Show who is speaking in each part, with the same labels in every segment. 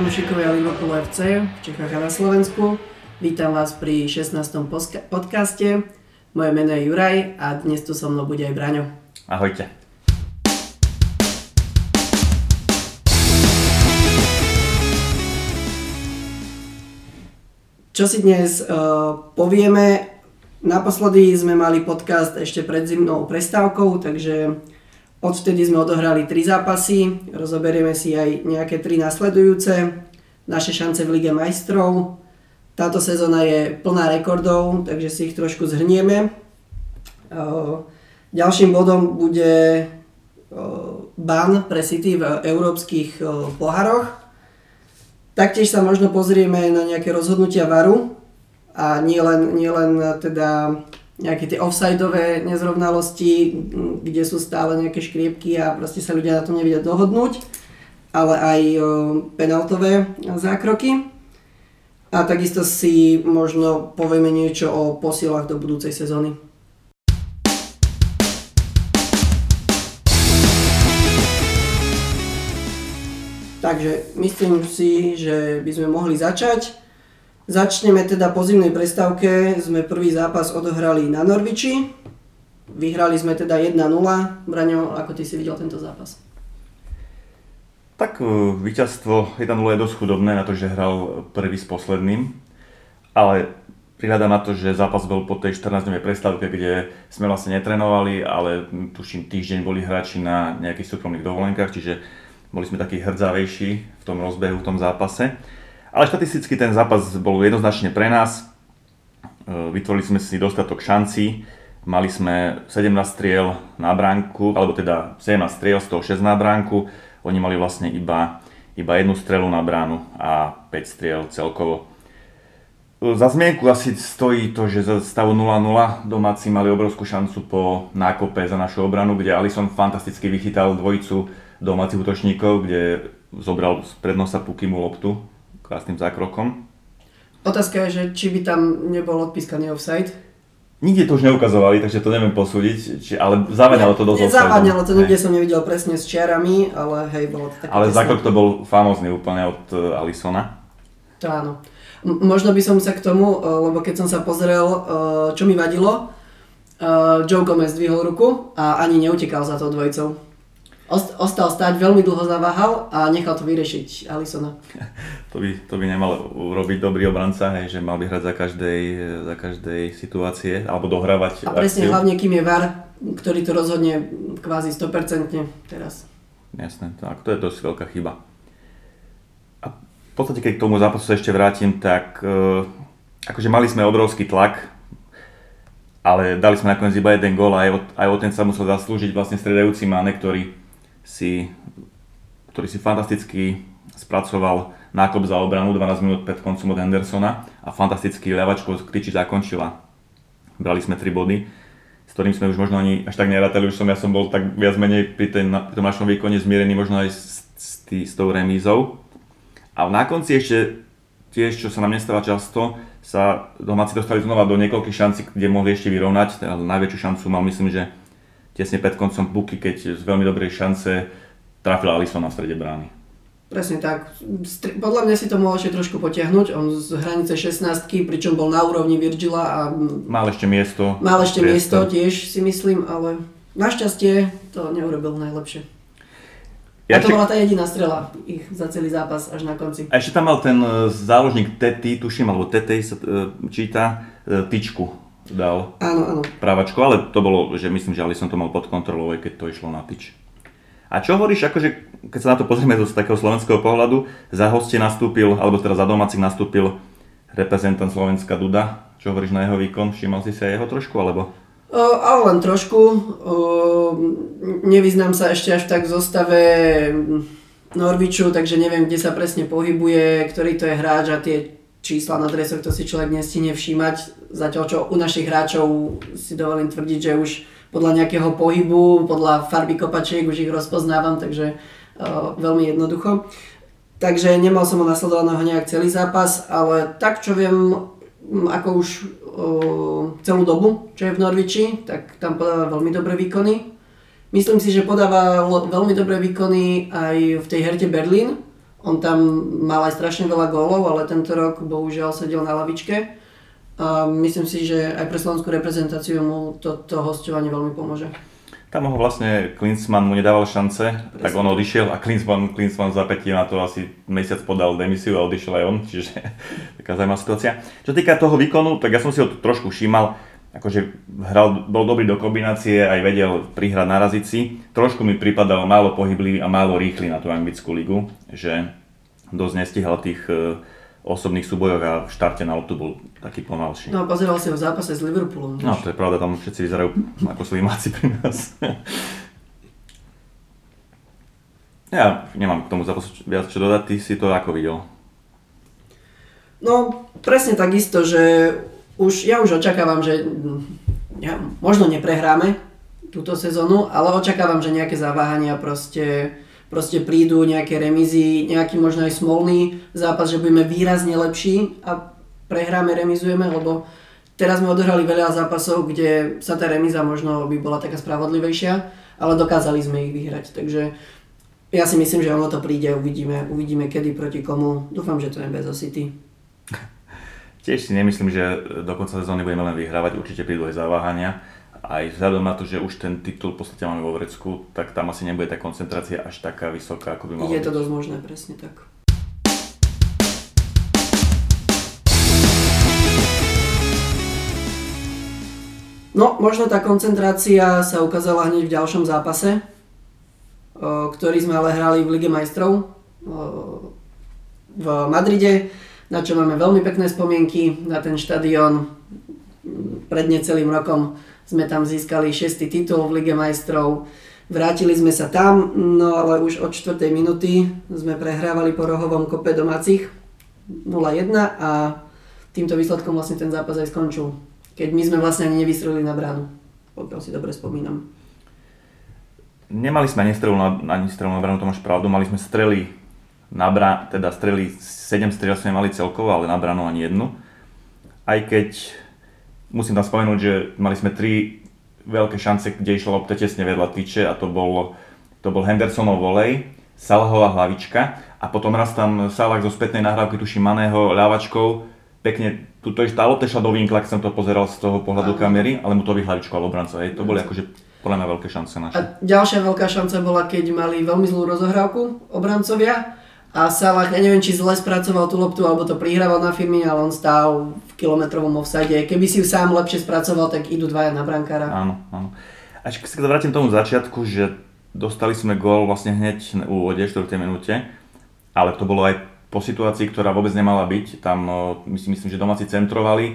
Speaker 1: Fanúšikovia Liverpool FC v Čechách a na Slovensku. Vítam vás pri 16. podcaste. Moje meno je Juraj a dnes tu so mnou bude aj Braňo.
Speaker 2: Ahojte.
Speaker 1: Čo si dnes uh, povieme? Naposledy sme mali podcast ešte pred zimnou prestávkou, takže odvtedy sme odohrali tri zápasy, rozoberieme si aj nejaké tri nasledujúce, naše šance v Lige majstrov, táto sezóna je plná rekordov, takže si ich trošku zhrnieme. Ďalším bodom bude ban pre City v európskych poharoch. Taktiež sa možno pozrieme na nejaké rozhodnutia VARu a nielen nie len teda nejaké tie offsideové nezrovnalosti, kde sú stále nejaké škriepky a proste sa ľudia na to nevedia dohodnúť, ale aj penaltové zákroky. A takisto si možno povieme niečo o posilách do budúcej sezóny. Takže myslím si, že by sme mohli začať. Začneme teda po zimnej prestávke. Sme prvý zápas odohrali na Norviči. Vyhrali sme teda 1-0. Braňo, ako ty si videl tento zápas?
Speaker 2: Tak e, víťazstvo 1-0 je dosť chudobné na to, že hral prvý s posledným, ale prihľadám na to, že zápas bol po tej 14-dňovej prestávke, kde sme vlastne netrenovali, ale tuším týždeň boli hráči na nejakých súkromných dovolenkách, čiže boli sme takí hrdzavejší v tom rozbehu, v tom zápase. Ale štatisticky ten zápas bol jednoznačne pre nás. E, vytvorili sme si dostatok šancí, mali sme 17 striel na bránku, alebo teda 17 striel, z toho 6 na bránku, oni mali vlastne iba, iba jednu strelu na bránu a 5 striel celkovo. Za zmienku asi stojí to, že za stavu 0-0 domáci mali obrovskú šancu po nákope za našu obranu, kde Alison fantasticky vychytal dvojicu domácich útočníkov, kde zobral z prednosa Pukimu loptu krásnym zákrokom.
Speaker 1: Otázka je, že či by tam nebol odpískaný offside?
Speaker 2: Nikde to už neukazovali, takže to neviem posúdiť, či, ale zaváňalo to dosť.
Speaker 1: Zaváňalo to, nikde som nevidel presne s čiarami, ale hej, bolo to také
Speaker 2: Ale zákrok to bol famózny úplne od uh, Alisona.
Speaker 1: To áno. M- možno by som sa k tomu, uh, lebo keď som sa pozrel, uh, čo mi vadilo, Joe Gomez dvihol ruku a ani neutekal za tou dvojicou. Ost- ostal stať, veľmi dlho zaváhal a nechal to vyriešiť Alisona.
Speaker 2: To by, to by nemal urobiť dobrý obranca, hej, že mal by hrať za každej, za každej situácie, alebo dohrávať
Speaker 1: A presne, akciu. hlavne kým je VAR, ktorý to rozhodne kvázi 100% teraz.
Speaker 2: Jasné, tak to je dosť veľká chyba. A v podstate, keď k tomu zápasu sa ešte vrátim, tak uh, akože mali sme obrovský tlak, ale dali sme nakoniec iba jeden gól a aj o, aj o ten sa musel zaslúžiť vlastne stredajúci Mane, ktorý si, ktorý si fantasticky spracoval nákop za obranu 12 minút pred koncom od Hendersona a fantasticky ľavačkou Kriči zakončila. Brali sme 3 body, s ktorým sme už možno ani až tak nerátali, už som ja som bol tak viac menej pri, ten, pri tom našom výkone zmierený možno aj s, s, tý, s tou remízou. A na konci ešte tiež, čo sa nám nestáva často, sa domáci dostali znova do niekoľkých šancí, kde mohli ešte vyrovnať. Teda najväčšiu šancu mal myslím, že tesne pred koncom Buky, keď z veľmi dobrej šance trafil Alisson na strede brány.
Speaker 1: Presne tak. Podľa mňa si to mohol ešte trošku potiahnuť. On z hranice 16 pričom bol na úrovni Virgila a...
Speaker 2: Mal ešte miesto.
Speaker 1: Mal ešte miesto tiež si myslím, ale našťastie to neurobil najlepšie. Ja a to ešte... bola tá jediná strela ich za celý zápas až na konci.
Speaker 2: A ešte tam mal ten e, záložník Tety, tuším, alebo Tetej sa e, číta, e, tyčku dal.
Speaker 1: Áno, áno.
Speaker 2: Právačku, ale to bolo, že myslím, že ale som to mal pod kontrolou, keď to išlo na tyč. A čo hovoríš, akože, keď sa na to pozrieme z takého slovenského pohľadu, za hostie nastúpil, alebo teda za domácich nastúpil reprezentant Slovenska Duda. Čo hovoríš na jeho výkon? Všímal si sa jeho trošku, alebo?
Speaker 1: O, ale len trošku. O, nevyznám sa ešte až tak v zostave Norviču, takže neviem, kde sa presne pohybuje, ktorý to je hráč a tie čísla na dresoch to si človek nestihne všímať. Zatiaľ čo u našich hráčov si dovolím tvrdiť, že už podľa nejakého pohybu, podľa farby kopačiek už ich rozpoznávam, takže uh, veľmi jednoducho. Takže nemal som ho nasledovaného nejak celý zápas, ale tak čo viem, ako už uh, celú dobu, čo je v Norviči, tak tam podáva veľmi dobré výkony. Myslím si, že podáva veľmi dobré výkony aj v tej herte Berlín, On tam mal aj strašne veľa gólov, ale tento rok bohužiaľ sedel na lavičke. A myslím si, že aj pre slovenskú reprezentáciu mu toto to hostovanie veľmi pomôže.
Speaker 2: Tam ho vlastne Klinsmann mu nedával šance, Presne. tak on odišiel a Klinsmann, Klinsmann za pätie na to asi mesiac podal demisiu a odišiel aj on, čiže taká zaujímavá situácia. Čo týka toho výkonu, tak ja som si ho trošku všímal, akože hral, bol dobrý do kombinácie, aj vedel prihrať na razici. Trošku mi pripadal málo pohyblivý a málo rýchly na tú anglickú ligu, že dosť nestihal tých e, osobných súbojoch a v štarte na loptu bol taký pomalší.
Speaker 1: No a pozeral si ho v zápase s Liverpoolom.
Speaker 2: No to je pravda, tam všetci vyzerajú ako slimáci pri nás. ja nemám k tomu zápasu viac čo dodať, ty si to ako videl?
Speaker 1: No presne takisto, že už, ja už očakávam, že ja, možno neprehráme túto sezónu, ale očakávam, že nejaké zaváhania proste proste prídu nejaké remízy, nejaký možno aj smolný zápas, že budeme výrazne lepší a prehráme, remizujeme, lebo teraz sme odohrali veľa zápasov, kde sa tá remíza možno by bola taká spravodlivejšia, ale dokázali sme ich vyhrať, takže ja si myslím, že ono to príde, uvidíme, uvidíme kedy proti komu. Dúfam, že to nebude za City.
Speaker 2: Tiež si nemyslím, že do konca sezóny budeme len vyhrávať, určite prídu aj zaváhania. Aj vzhľadom na to, že už ten titul v podstate máme vo vrecku, tak tam asi nebude tá koncentrácia až taká vysoká, ako by mala
Speaker 1: Je to dosť možné, presne tak. No, možno tá koncentrácia sa ukázala hneď v ďalšom zápase, ktorý sme ale hrali v Lige majstrov v Madride, na čo máme veľmi pekné spomienky na ten štadión pred necelým rokom sme tam získali 6. titul v Lige majstrov. Vrátili sme sa tam, no ale už od 4. minúty sme prehrávali po rohovom kope domácich 0-1 a týmto výsledkom vlastne ten zápas aj skončil. Keď my sme vlastne ani nevystrelili na bránu, pokiaľ si dobre spomínam.
Speaker 2: Nemali sme ani strelu na, ani strelu na bránu, to máš pravdu, mali sme strely na teda strely, 7 strel sme mali celkovo, ale na bránu ani jednu. Aj keď musím tam spomenúť, že mali sme tri veľké šance, kde išlo lopta tesne vedľa tyče a to bol, to bol Hendersonov volej, Salahová hlavička a potom raz tam Salah zo spätnej nahrávky, tuším Maného ľavačkou, pekne, tu to tá lopta šla do vinkla, ak som to pozeral z toho pohľadu kamery, ale mu to vyhlavičkoval obranca, hej, to boli akože podľa mňa veľké šance naše.
Speaker 1: A ďalšia veľká šanca bola, keď mali veľmi zlú rozohrávku obrancovia a Salah, ja neviem, či zle spracoval tú loptu, alebo to prihrával na firmy, ale on stál v kilometrovom offside. Keby si ju sám lepšie spracoval, tak idú dvaja na brankára.
Speaker 2: Áno, áno. A keď sa vrátim tomu začiatku, že dostali sme gól vlastne hneď v úvode, 4. minúte, ale to bolo aj po situácii, ktorá vôbec nemala byť. Tam no, myslím, myslím že domáci centrovali, e,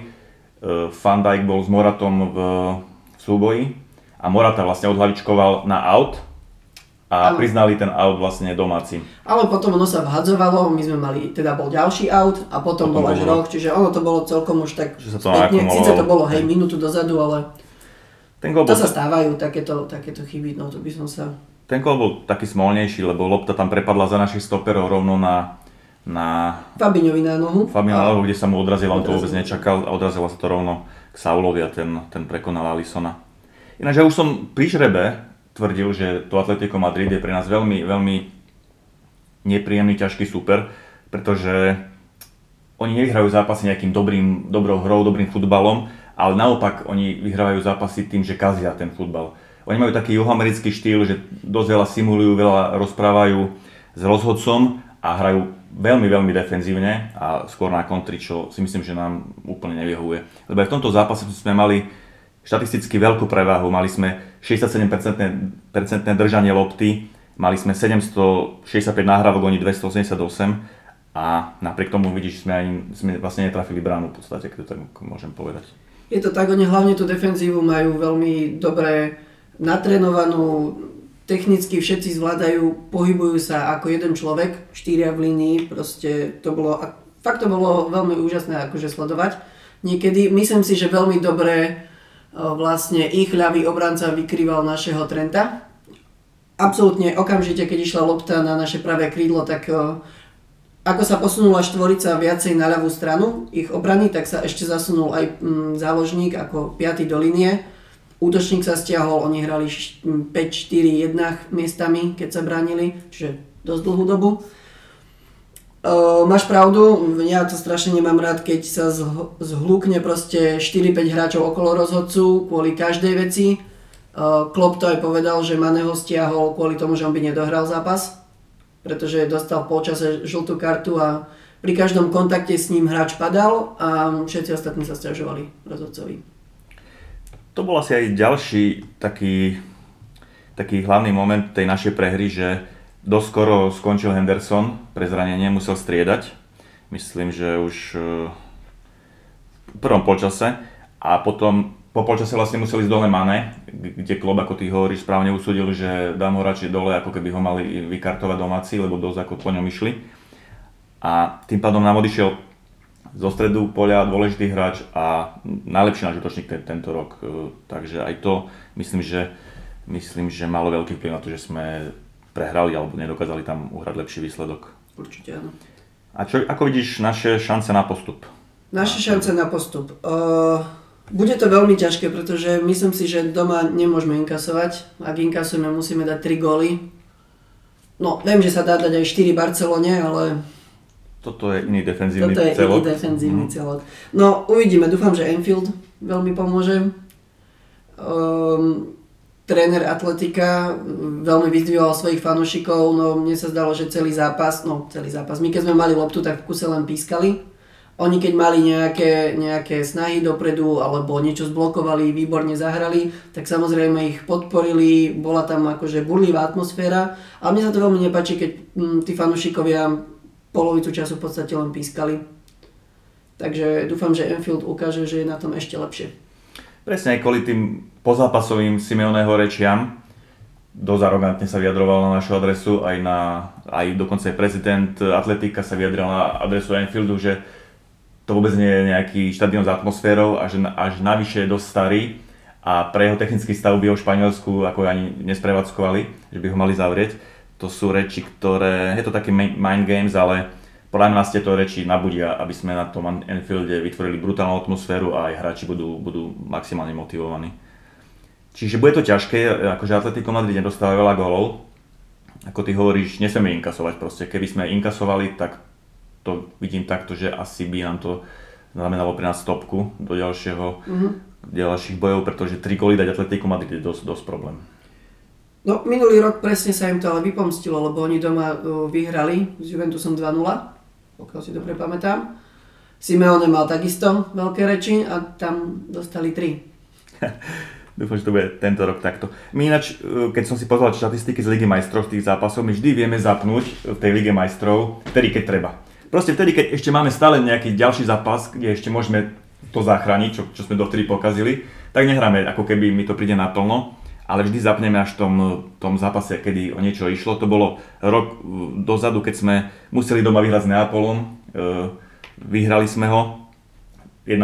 Speaker 2: Van Dijk bol s Moratom v súboji a Morata vlastne odhlavičkoval na out a ano. priznali ten out vlastne domáci.
Speaker 1: Ale potom ono sa vhadzovalo, my sme mali, teda bol ďalší out a potom, potom bol až rok, čiže ono to bolo celkom už tak
Speaker 2: že sa to spätne,
Speaker 1: síce to bolo hej minútu dozadu, ale ten to bol... sa stávajú takéto, takéto chyby, no to by som sa...
Speaker 2: Ten gol bol taký smolnejší, lebo lopta tam prepadla za našich stoperov rovno na, na...
Speaker 1: Fabiňovi na nohu.
Speaker 2: Fabiňovi na nohu, kde sa mu odrazila, on to vôbec nečakal a odrazila sa to rovno k Saulovi a ten, ten prekonal Alisona. Ináč ja už som pri žrebe tvrdil, že to Atletico Madrid je pre nás veľmi, veľmi nepríjemný, ťažký super, pretože oni nevyhrajú zápasy nejakým dobrým, dobrou hrou, dobrým futbalom, ale naopak oni vyhrávajú zápasy tým, že kazia ten futbal. Oni majú taký juhoamerický štýl, že dosť veľa simulujú, veľa rozprávajú s rozhodcom a hrajú veľmi, veľmi defenzívne a skôr na kontri, čo si myslím, že nám úplne nevyhovuje. Lebo aj v tomto zápase sme mali štatisticky veľkú prevahu. Mali sme 67% držanie lopty, mali sme 765 nahrávok, oni 288 a napriek tomu vidíš, sme, ani, sme vlastne netrafili bránu v podstate, keď to tak môžem povedať.
Speaker 1: Je to tak, oni hlavne tú defenzívu majú veľmi dobre natrenovanú, technicky všetci zvládajú, pohybujú sa ako jeden človek, štyria v línii, proste to bolo, fakt to bolo veľmi úžasné akože sledovať. Niekedy, myslím si, že veľmi dobre vlastne ich ľavý obranca vykrýval našeho Trenta. Absolútne okamžite, keď išla lopta na naše pravé krídlo, tak ako sa posunula štvorica viacej na ľavú stranu ich obrany, tak sa ešte zasunul aj mm, záložník ako 5. do linie. Útočník sa stiahol, oni hrali 5-4-1 miestami, keď sa bránili, čiže dosť dlhú dobu. Uh, máš pravdu, ja to strašne nemám rád, keď sa zh- zhlúkne proste 4-5 hráčov okolo rozhodcu kvôli každej veci. Uh, Klopp to aj povedal, že Maneho stiahol kvôli tomu, že on by nedohral zápas, pretože dostal v polčase žltú kartu a pri každom kontakte s ním hráč padal a všetci ostatní sa stiažovali rozhodcovi.
Speaker 2: To bol asi aj ďalší taký, taký hlavný moment tej našej prehry, že Dosť skoro skončil Henderson pre zranenie, musel striedať. Myslím, že už e, v prvom počase. A potom po počase vlastne museli ísť dole Mane, kde klub, ako ty hovoríš, správne usúdil, že dám ho radšej dole, ako keby ho mali vykartovať domáci, lebo dosť ako po ňom išli. A tým pádom nám odišiel zo stredu poľa dôležitý hráč a najlepší náš útočník tento rok. E, takže aj to myslím, že, myslím, že malo veľký vplyv na to, že sme prehrali alebo nedokázali tam uhrať lepší výsledok.
Speaker 1: Určite áno.
Speaker 2: A čo, ako vidíš naše šance na postup?
Speaker 1: Naše šance na postup. Uh, bude to veľmi ťažké, pretože myslím si, že doma nemôžeme inkasovať. Ak inkasujeme, musíme dať 3 góly. No, viem, že sa dá dať aj 4 Barcelone, ale...
Speaker 2: Toto je iný defenzívny
Speaker 1: celok. Toto je
Speaker 2: celok.
Speaker 1: iný defenzívny mm. celok. No, uvidíme. Dúfam, že Enfield veľmi pomôže. Um, tréner atletika veľmi vyzdvihoval svojich fanúšikov, no mne sa zdalo, že celý zápas, no celý zápas, my keď sme mali loptu, tak v kuse len pískali. Oni keď mali nejaké, nejaké snahy dopredu alebo niečo zblokovali, výborne zahrali, tak samozrejme ich podporili, bola tam akože burlivá atmosféra, ale mne sa to veľmi nepáči, keď hm, tí fanúšikovia polovicu času v podstate len pískali. Takže dúfam, že Enfield ukáže, že je na tom ešte lepšie.
Speaker 2: Presne aj kvôli tým pozápasovým Simeoneho rečiam, dosť arogantne sa vyjadroval na našu adresu, aj, na, aj dokonca aj prezident Atletika sa vyjadril na adresu Enfieldu, že to vôbec nie je nejaký štadión s atmosférou a že až navyše je dosť starý a pre jeho technický stav by ho v Španielsku ako ani nesprevádzkovali, že by ho mali zavrieť. To sú reči, ktoré, je to také mind games, ale podľa nás tieto reči nabudia, aby sme na tom Enfielde vytvorili brutálnu atmosféru a aj hráči budú, budú maximálne motivovaní. Čiže bude to ťažké, akože Atletico Madrid nedostáva veľa gólov. Ako ty hovoríš, nesmieme inkasovať proste. Keby sme inkasovali, tak to vidím takto, že asi by nám to znamenalo pre nás stopku do ďalšieho, mm-hmm. ďalších bojov, pretože 3 góly dať Atletico Madrid je dosť, dosť problém.
Speaker 1: No, minulý rok presne sa im to ale vypomstilo, lebo oni doma vyhrali s Juventusom 2-0 pokiaľ si dobre pamätám. Simeone mal takisto veľké reči a tam dostali 3.
Speaker 2: Dúfam, že to bude tento rok takto. My ináč, e, keď som si pozval štatistiky z Ligy majstrov z tých zápasov, my vždy vieme zapnúť v tej Lige majstrov, vtedy keď treba. Proste vtedy, keď ešte máme stále nejaký ďalší zápas, kde ešte môžeme to zachrániť, čo, čo sme dovtedy pokazili, tak nehráme ako keby mi to príde naplno ale vždy zapneme až v tom, tom zápase, kedy o niečo išlo. To bolo rok dozadu, keď sme museli doma vyhrať s Neapolom. E, vyhrali sme ho 1-0,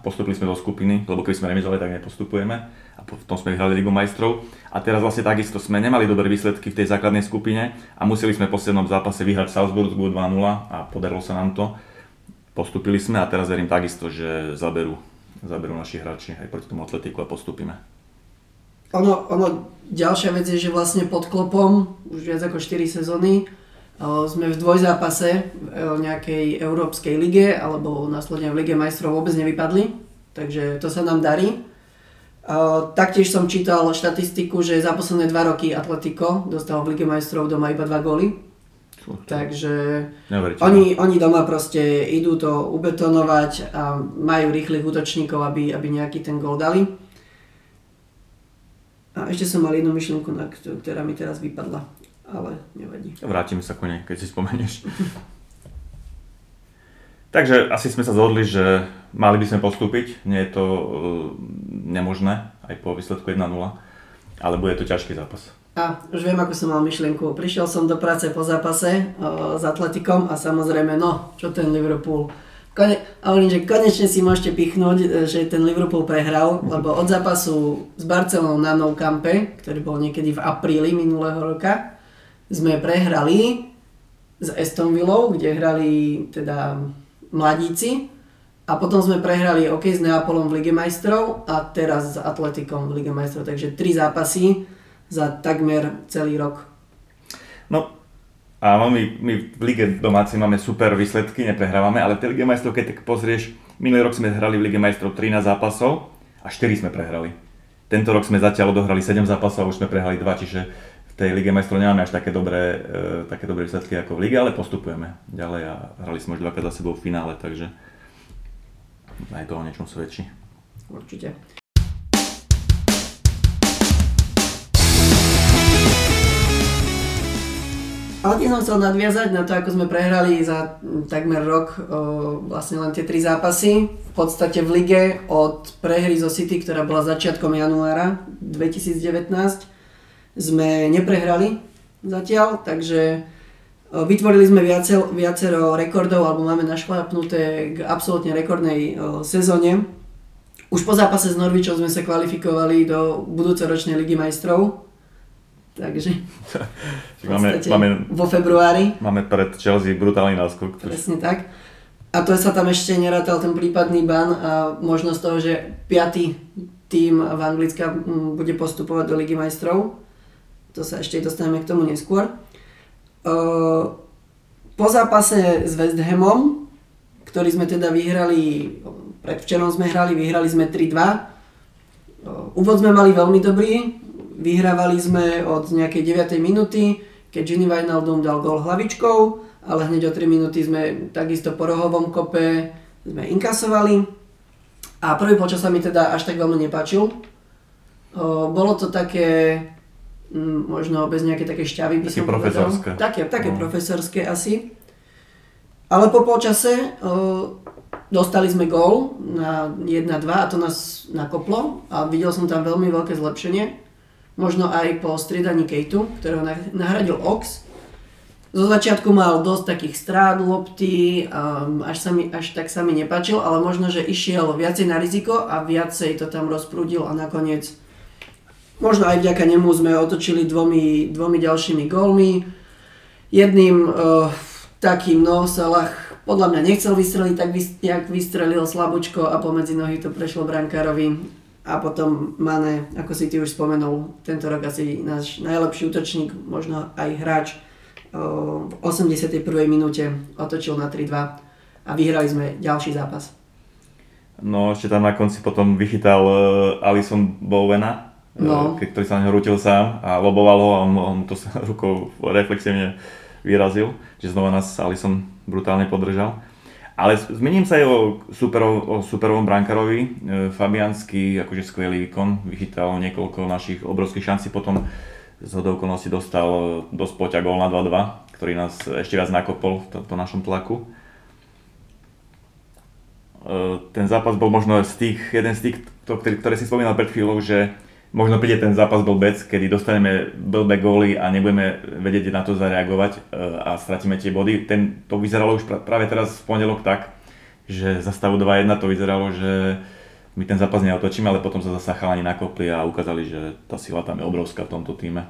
Speaker 2: postupili sme do skupiny, lebo keby sme remizovali, tak nepostupujeme. A potom sme vyhrali Ligu majstrov. A teraz vlastne takisto sme nemali dobré výsledky v tej základnej skupine a museli sme v poslednom zápase vyhrať Salzburgu 2-0 a podarilo sa nám to. Postupili sme a teraz verím takisto, že zaberú, zaberú naši hráči aj proti tomu atletiku a postupíme.
Speaker 1: Ono, ono, ďalšia vec je, že vlastne pod klopom už viac ako 4 sezóny sme v dvojzápase v nejakej Európskej lige alebo následne v Lige majstrov vôbec nevypadli, takže to sa nám darí. Taktiež som čítal štatistiku, že za posledné dva roky Atletico dostal v Lige majstrov doma iba dva góly. Takže oni, oni doma proste idú to ubetonovať a majú rýchlych útočníkov, aby, aby nejaký ten gól dali. A ešte som mal jednu myšlienku, ktorá mi teraz vypadla, ale nevadí.
Speaker 2: Vrátime sa ku nej, keď si spomenieš. Takže asi sme sa zhodli, že mali by sme postúpiť, nie je to uh, nemožné, aj po výsledku 1-0, ale bude to ťažký zápas.
Speaker 1: A už viem, ako som mal myšlienku. Prišiel som do práce po zápase uh, s Atletikom a samozrejme, no, čo ten Liverpool Kone, a hovorím, že konečne si môžete pichnúť, e, že ten Liverpool prehral, lebo od zápasu s Barcelonou na Nou Campe, ktorý bol niekedy v apríli minulého roka, sme prehrali s Aston Villou, kde hrali teda mladíci a potom sme prehrali OK s Neapolom v Lige majstrov a teraz s Atletikom v Lige majstrov, takže tri zápasy za takmer celý rok.
Speaker 2: No, A my, my v Lige domáci máme super výsledky, neprehrávame, ale v tej Lige majstrov, keď tak pozrieš, minulý rok sme hrali v Lige majstrov 13 zápasov a 4 sme prehrali. Tento rok sme zatiaľ odohrali 7 zápasov a už sme prehrali 2, čiže v tej Lige majstrov nemáme až také dobré, e, také dobré výsledky ako v Lige, ale postupujeme ďalej a hrali sme už dvakrát za sebou v finále, takže aj to o niečom svedčí.
Speaker 1: Určite. Ale tým som chcel nadviazať na to, ako sme prehrali za takmer rok o, vlastne len tie tri zápasy. V podstate v lige od prehry zo City, ktorá bola začiatkom januára 2019, sme neprehrali zatiaľ, takže o, vytvorili sme viacero, viacero rekordov, alebo máme našlapnuté k absolútne rekordnej o, sezóne. Už po zápase s Norvičom sme sa kvalifikovali do budúcoročnej ligy majstrov, Takže máme, máme, vo februári.
Speaker 2: Máme pred Chelsea brutálny náskok.
Speaker 1: Presne tak. A to sa tam ešte nerátal ten prípadný ban a možnosť toho, že piatý tým v Anglicka bude postupovať do Ligy majstrov. To sa ešte dostaneme k tomu neskôr. Po zápase s West Hamom, ktorý sme teda vyhrali, predvčerom sme hrali, vyhrali sme 3-2. Úvod sme mali veľmi dobrý, Vyhrávali sme od nejakej 9. minúty, keď Ginny Wijnaldum dal gol hlavičkou, ale hneď o 3 minúty sme takisto po rohovom kope sme inkasovali. A prvý počas sa mi teda až tak veľmi nepáčil. O, bolo to také, m, možno bez nejaké také šťavy by
Speaker 2: také som profesorské.
Speaker 1: Povedal. Také, také no. profesorské asi. Ale po polčase o, dostali sme gól na 1-2 a to nás nakoplo a videl som tam veľmi veľké zlepšenie možno aj po striedaní Kejtu, ktorého nahradil Ox. Zo začiatku mal dosť takých strát lopty, um, až, sa mi, až tak sa mi nepačil, ale možno, že išiel viacej na riziko a viacej to tam rozprúdil a nakoniec možno aj vďaka nemu sme otočili dvomi, dvomi ďalšími gólmi. Jedným uh, takým, no Salah podľa mňa nechcel vystreliť, tak vy, jak vystrelil slabúčko a pomedzi nohy to prešlo brankárovi a potom Mane, ako si ty už spomenul, tento rok asi náš najlepší útočník, možno aj hráč, v 81. minúte otočil na 3-2 a vyhrali sme ďalší zápas.
Speaker 2: No ešte tam na konci potom vychytal uh, Alison Bowena, e, no. ktorý sa na ňo rútil sám a loboval ho a on, on to sa rukou reflexívne vyrazil, že znova nás Alison brutálne podržal. Ale zmením sa aj o, superov, o superovom brankárovi. E, Fabiansky, akože skvelý výkon, vychytal niekoľko našich obrovských šancí, potom z okolností dostal dosť poťa gól na 2-2, ktorý nás ešte viac nakopol v to, to našom tlaku. E, ten zápas bol možno z tých, jeden z tých, to, ktorý, ktoré si spomínal pred chvíľou, že možno príde ten zápas blbec, kedy dostaneme blbé góly a nebudeme vedieť na to zareagovať e, a stratíme tie body. Ten, to vyzeralo už práve teraz v pondelok tak, že za stavu 2-1 to vyzeralo, že my ten zápas neotočíme, ale potom sa zasa chalani nakopli a ukázali, že tá sila tam je obrovská v tomto týme.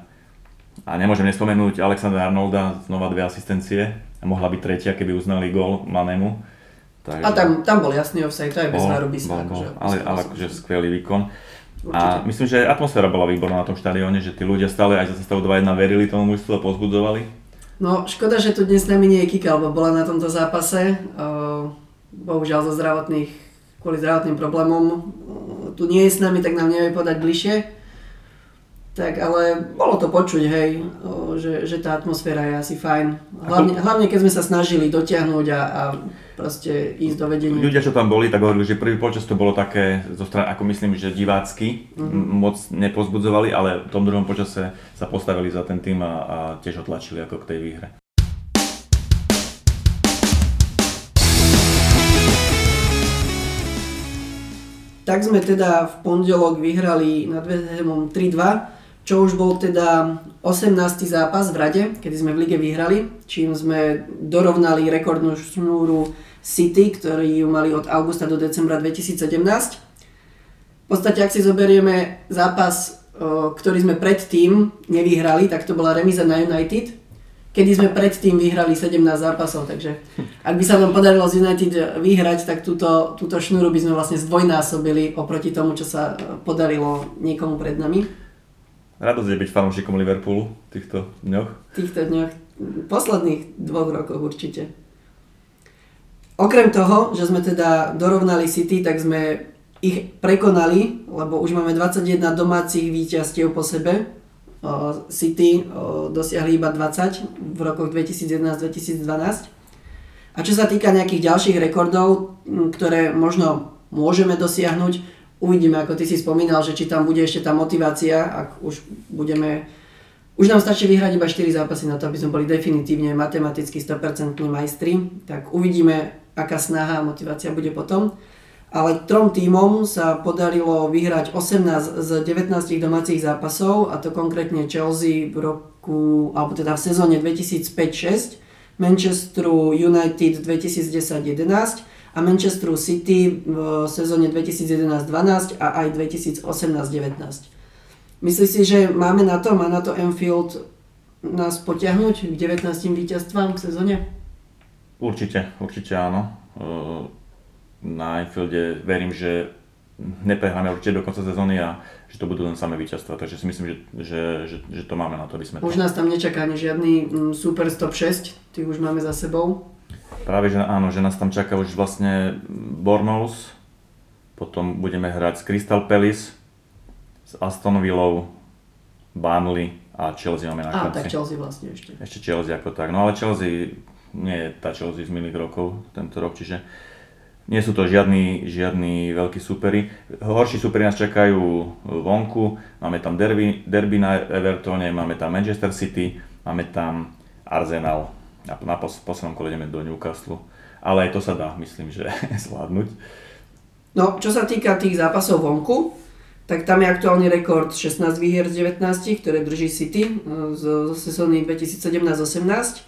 Speaker 2: A nemôžem nespomenúť Alexandra Arnolda, znova dve asistencie a mohla byť tretia, keby uznali gól Manemu.
Speaker 1: Takže... A tam, tam bol jasný offside, to aj bez náruby
Speaker 2: sa. Ale, ale akože skvelý výkon. Určite. A myslím, že atmosféra bola výborná na tom štadióne, že tí ľudia stále aj za stavu 2-1 verili tomu mužstvu a pozbudzovali.
Speaker 1: No, škoda, že tu dnes s nami nie je Kika, lebo bola na tomto zápase. Bohužiaľ zo zdravotných, kvôli zdravotným problémom. Tu nie je s nami, tak nám nevie podať bližšie. Tak ale bolo to počuť, hej, že, že tá atmosféra je asi fajn. Hlavne, hlavne keď sme sa snažili dotiahnuť a, a proste ísť do vedenia.
Speaker 2: Ľudia, čo tam boli, tak hovorili, že prvý počas to bolo také, zo strany, ako myslím, že divácky, mm-hmm. moc nepozbudzovali, ale v tom druhom počase sa postavili za ten tým a, a tiež otlačili ako k tej výhre.
Speaker 1: Tak sme teda v pondelok vyhrali nad West Hamom 3-2 čo už bol teda 18. zápas v rade, kedy sme v lige vyhrali, čím sme dorovnali rekordnú šnúru City, ktorí ju mali od augusta do decembra 2017. V podstate, ak si zoberieme zápas, ktorý sme predtým nevyhrali, tak to bola remíza na United, kedy sme predtým vyhrali 17 zápasov, takže ak by sa nám podarilo z United vyhrať, tak túto, túto šnúru by sme vlastne zdvojnásobili oproti tomu, čo sa podarilo niekomu pred nami.
Speaker 2: Radosť je byť fanúšikom Liverpoolu v týchto dňoch.
Speaker 1: V týchto dňoch posledných dvoch rokoch určite. Okrem toho, že sme teda dorovnali City, tak sme ich prekonali, lebo už máme 21 domácich víťazstiev po sebe. City dosiahli iba 20 v rokoch 2011-2012. A čo sa týka nejakých ďalších rekordov, ktoré možno môžeme dosiahnuť, uvidíme, ako ty si spomínal, že či tam bude ešte tá motivácia, ak už budeme už nám stačí vyhrať iba 4 zápasy na to, aby sme boli definitívne matematicky 100% majstri, tak uvidíme, aká snaha a motivácia bude potom. Ale trom tímom sa podarilo vyhrať 18 z 19 domácich zápasov, a to konkrétne Chelsea v roku, alebo teda v sezóne 2005-6, Manchesteru United 2010-11 a Manchesteru City v sezóne 2011-12 a aj 2018-19. Myslíš si, že máme na to, má na to Enfield nás potiahnuť k 19 víťazstvám v sezóne?
Speaker 2: Určite, určite áno. Na Enfielde verím, že neprehráme určite do konca sezóny a že to budú len samé víťazstva, takže si myslím, že, že, že, že to máme na to, aby sme
Speaker 1: Už nás tam nečaká ani žiadny mm, super stop 6, tých už máme za sebou.
Speaker 2: Práve, že áno, že nás tam čaká už vlastne Bournemouth, potom budeme hrať s Crystal Palace, s Aston Villou, Burnley a Chelsea máme na
Speaker 1: konci. A tak Chelsea vlastne ešte.
Speaker 2: Ešte Chelsea ako tak. No ale Chelsea nie je tá Chelsea z minulých rokov tento rok, čiže nie sú to žiadni, žiadni veľkí súperi. Horší súperi nás čakajú vonku, máme tam derby, derby na Evertone, máme tam Manchester City, máme tam Arsenal a na pos- poslednom kole ideme do Newcastle. Ale aj to sa dá, myslím, že zvládnuť.
Speaker 1: No, čo sa týka tých zápasov vonku, tak tam je aktuálny rekord 16 výhier z 19, ktoré drží City e, zo sezóny 2017-18.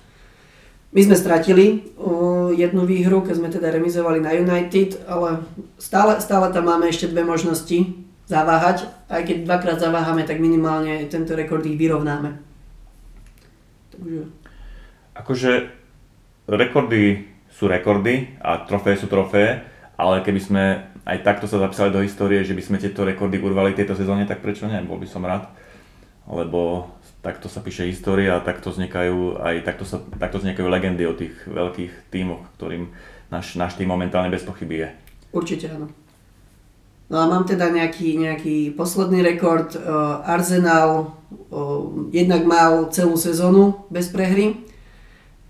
Speaker 1: My sme stratili uh, jednu výhru, keď sme teda remizovali na United, ale stále, stále tam máme ešte dve možnosti zaváhať. Aj keď dvakrát zaváhame, tak minimálne tento rekord ich vyrovnáme.
Speaker 2: Takže... Akože rekordy sú rekordy a trofeje sú trofeje, ale keby sme aj takto sa zapísali do histórie, že by sme tieto rekordy urvali tejto sezóne, tak prečo nie? Bol by som rád. Lebo takto sa píše história a takto vznikajú aj takto, sa, takto vznikajú legendy o tých veľkých tímoch, ktorým náš, náš tým momentálne bez pochyby je.
Speaker 1: Určite áno. No a mám teda nejaký, nejaký posledný rekord. Uh, Arsenal uh, jednak mal celú sezónu bez prehry,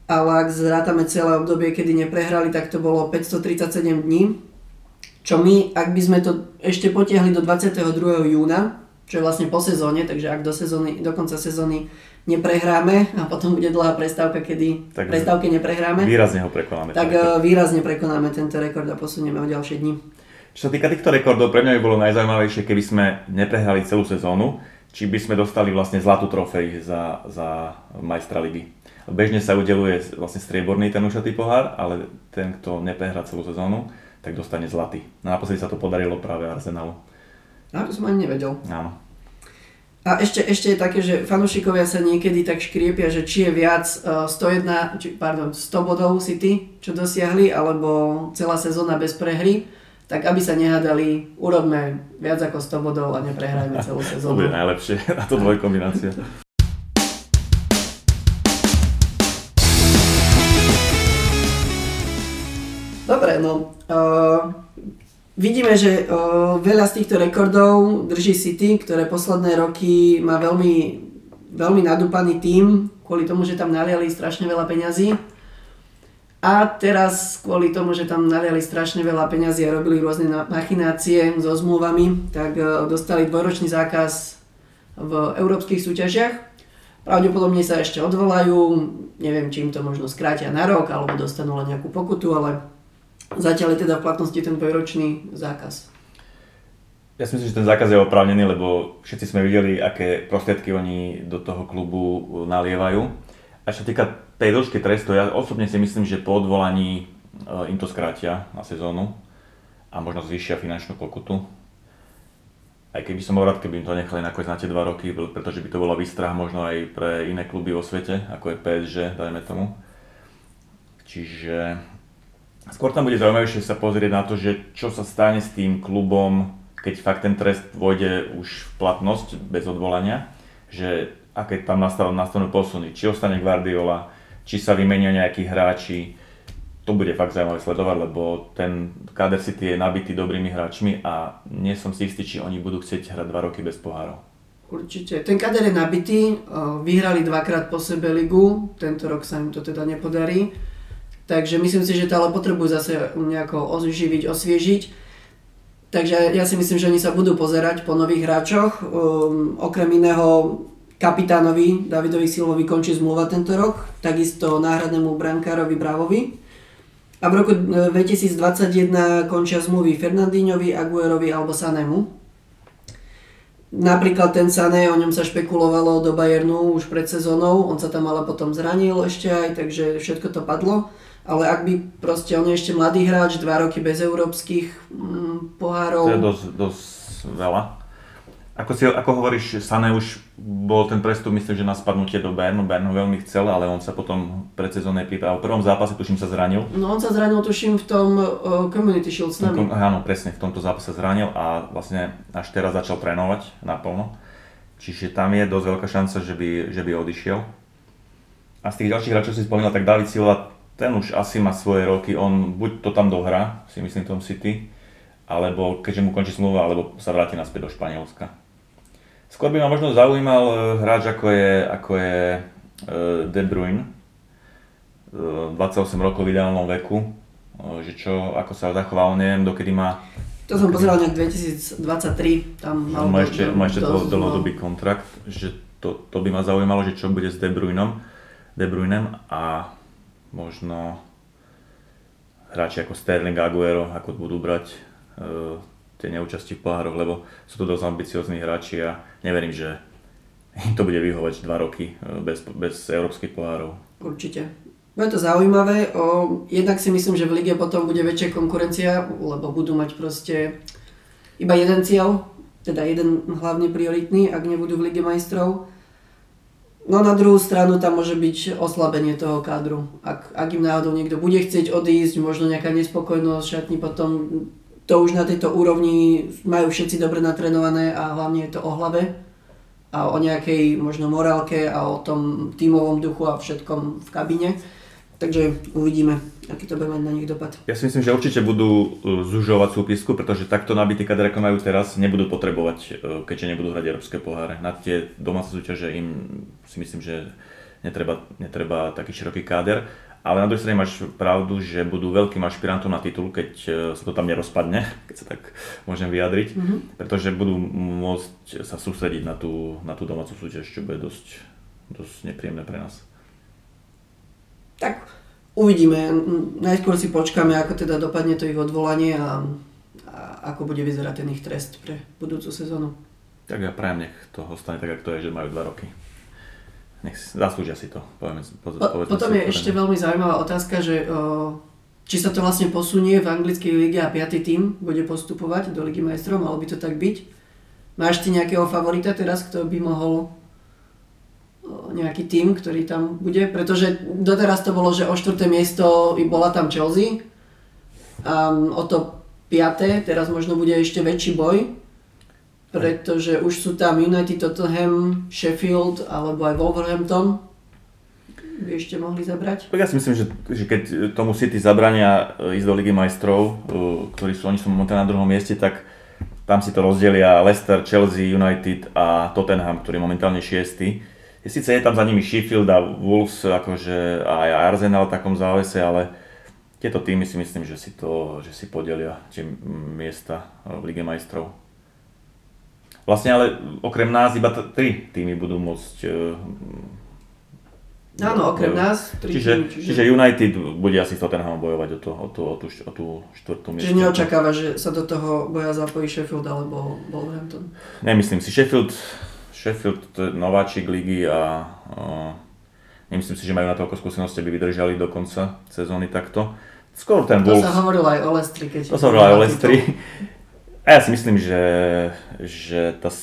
Speaker 1: ale ak zrátame celé obdobie, kedy neprehrali, tak to bolo 537 dní čo my, ak by sme to ešte potiahli do 22. júna, čo je vlastne po sezóne, takže ak do, sezóny, do konca sezóny neprehráme a potom bude dlhá prestávka, kedy tak prestávke neprehráme.
Speaker 2: Výrazne ho prekonáme.
Speaker 1: Tak rekord. Eh, výrazne prekonáme tento rekord a posunieme o ďalšie dni.
Speaker 2: Čo sa týka týchto rekordov, pre mňa by bolo najzaujímavejšie, keby sme neprehrali celú sezónu, či by sme dostali vlastne zlatú trofej za, za majstra ligy. Bežne sa udeluje vlastne strieborný ten ušatý pohár, ale ten, kto neprehrá celú sezónu, tak dostane zlatý. No naposledy sa to podarilo práve Arsenalu.
Speaker 1: No, to som ani nevedel.
Speaker 2: Áno.
Speaker 1: A ešte, ešte je také, že fanúšikovia sa niekedy tak škriepia, že či je viac uh, 101, či, pardon, 100 bodov City, čo dosiahli, alebo celá sezóna bez prehry, tak aby sa nehádali, urobme viac ako 100 bodov a neprehrajme celú sezónu.
Speaker 2: To bude najlepšie na to dvojkombinácia.
Speaker 1: Dobre, no. Uh, vidíme, že veľa z týchto rekordov drží City, ktoré posledné roky má veľmi, veľmi nadúpaný tím, kvôli tomu, že tam naliali strašne veľa peňazí. A teraz kvôli tomu, že tam naliali strašne veľa peňazí a robili rôzne machinácie so zmluvami, tak dostali dvojročný zákaz v európskych súťažiach. Pravdepodobne sa ešte odvolajú, neviem, či im to možno skrátia na rok, alebo dostanú len nejakú pokutu, ale Zatiaľ je teda v platnosti ten dvojročný zákaz.
Speaker 2: Ja si myslím, že ten zákaz je oprávnený, lebo všetci sme videli, aké prostriedky oni do toho klubu nalievajú. A čo týka tej dĺžky trestu, ja osobne si myslím, že po odvolaní eh, im to skrátia na sezónu a možno zvýšia finančnú pokutu. Aj keby som bol rád, keby im to nechali nakoniec na tie dva roky, pretože by to bola výstrah možno aj pre iné kluby vo svete, ako je PSG, dajme tomu. Čiže Skôr tam bude zaujímavejšie sa pozrieť na to, že čo sa stane s tým klubom, keď fakt ten trest vôjde už v platnosť bez odvolania, že aké tam nastanú, nastanú posuny. Či ostane Guardiola, či sa vymenia nejakí hráči. To bude fakt zaujímavé sledovať, lebo ten Kader City je nabitý dobrými hráčmi a nie som si istý, či oni budú chcieť hrať 2 roky bez pohárov.
Speaker 1: Určite. Ten kader je nabitý, vyhrali dvakrát po sebe ligu, tento rok sa im to teda nepodarí. Takže myslím si, že to ale potrebujú zase nejako oživiť, osviežiť. Takže ja si myslím, že oni sa budú pozerať po nových hráčoch. Um, okrem iného kapitánovi Davidovi Silvovi končí zmluva tento rok, takisto náhradnému brankárovi Bravovi. A v roku 2021 končia zmluvy Fernandíňovi, Aguerovi alebo Sanemu. Napríklad ten Sané, o ňom sa špekulovalo do Bayernu už pred sezónou, on sa tam ale potom zranil ešte aj, takže všetko to padlo. Ale ak by proste on je ešte mladý hráč, dva roky bez európskych mm, pohárov.
Speaker 2: To je dosť, dosť veľa. Ako, si, ako hovoríš, Sané už bol ten prestup, myslím, že na spadnutie do Bernu. Bern ho veľmi chcel, ale on sa potom pred sezónnej príprave, v prvom zápase tuším sa zranil.
Speaker 1: No on sa zranil tuším v tom uh, Community Shield s nami.
Speaker 2: Áno, presne, v tomto zápase zranil a vlastne až teraz začal trénovať naplno. Čiže tam je dosť veľká šanca, že by, že by odišiel. A z tých ďalších hráčov si spomínal, tak David Silva, ten už asi má svoje roky, on buď to tam dohrá, si myslím Tom City, alebo keďže mu končí zmluva, alebo sa vráti naspäť do Španielska. Skôr by ma možno zaujímal e, hráč ako je, ako je e, De Bruyne, 28 e, rokov v ideálnom veku, že čo, ako sa zachoval, neviem, dokedy má...
Speaker 1: To som pozeral nejak 2023, tam
Speaker 2: mal... Má ešte, má ešte dlhodobý kontrakt, že to, to by ma zaujímalo, že čo bude s De Bruynom, De Bruynem a možno hráči ako Sterling Aguero, ako budú brať tie neúčasti v pohároch, lebo sú to dosť ambiciozní hráči a neverím, že im to bude vyhovať 2 roky e, bez, bez európskych pohárov.
Speaker 1: Určite. Bude to zaujímavé. O, jednak si myslím, že v lige potom bude väčšia konkurencia, lebo budú mať proste iba jeden cieľ, teda jeden hlavne prioritný, ak nebudú v lige majstrov. No na druhú stranu tam môže byť oslabenie toho kádru. Ak, ak im náhodou niekto bude chcieť odísť, možno nejaká nespokojnosť šatní potom to už na tejto úrovni majú všetci dobre natrenované a hlavne je to o hlave a o nejakej možno morálke a o tom tímovom duchu a všetkom v kabíne. Takže uvidíme, aký to bude mať na nich dopad.
Speaker 2: Ja si myslím, že určite budú e, zužovať súpisku, pretože takto nabitý kader, ako majú teraz, nebudú potrebovať, e, keďže nebudú hrať európske poháre. Na tie domáce súťaže im si myslím, že netreba, netreba taký široký káder. Ale na druhej strane máš pravdu, že budú veľkým ašpirantom na titul, keď e, sa to tam nerozpadne, keď sa tak môžem vyjadriť, mm-hmm. pretože budú môcť sa sústrediť na tú, na tú domácu súťaž, čo bude dosť, dosť nepríjemné pre nás.
Speaker 1: Tak uvidíme. Najskôr si počkáme, ako teda dopadne to ich odvolanie a, a ako bude vyzerať ten ich trest pre budúcu sezónu.
Speaker 2: Tak ja prajem, nech to ostane tak, ako to je, že majú dva roky nech zaslúžia si to. Povieme,
Speaker 1: po, potom je ešte veľmi zaujímavá otázka, že o, či sa to vlastne posunie v anglickej lige a piatý tým bude postupovať do Ligy majstrov, malo by to tak byť. Máš ty nejakého favorita teraz, kto by mohol nejaký tým, ktorý tam bude? Pretože doteraz to bolo, že o štvrté miesto bola tam Chelsea a o to piaté, teraz možno bude ešte väčší boj pretože už sú tam United, Tottenham, Sheffield alebo aj Wolverhampton by ešte mohli zabrať?
Speaker 2: Ja si myslím, že, že keď tomu City zabrania e, ísť do Ligy majstrov, e, ktorí sú, oni sú momentálne na druhom mieste, tak tam si to rozdelia Leicester, Chelsea, United a Tottenham, ktorý je momentálne šiestý. Je, síce je tam za nimi Sheffield a Wolves akože aj Arsenal v takom závese, ale tieto týmy si myslím, že si, to, že si podelia tie miesta v Lige majstrov. Vlastne ale okrem nás iba t- tri týmy budú môcť uh,
Speaker 1: Áno, okrem nás.
Speaker 2: Tri čiže, týmy, čiže... čiže United bude asi s Tottenhamom bojovať o, to, o, tú, o, tú, o tú štvrtú miesto.
Speaker 1: Čiže neočakáva, že sa do toho boja zapojí Sheffield alebo Wolverhampton?
Speaker 2: Nemyslím si. Sheffield, Sheffield to je nováčik ligy a uh, nemyslím si, že majú na toľko skúsenosti, aby vydržali do konca sezóny takto. Skôr ten
Speaker 1: Wolves... To sa hovorilo aj o Lestri.
Speaker 2: Keď to sa hovorilo aj o Lestri. A ja si myslím, že, že tá,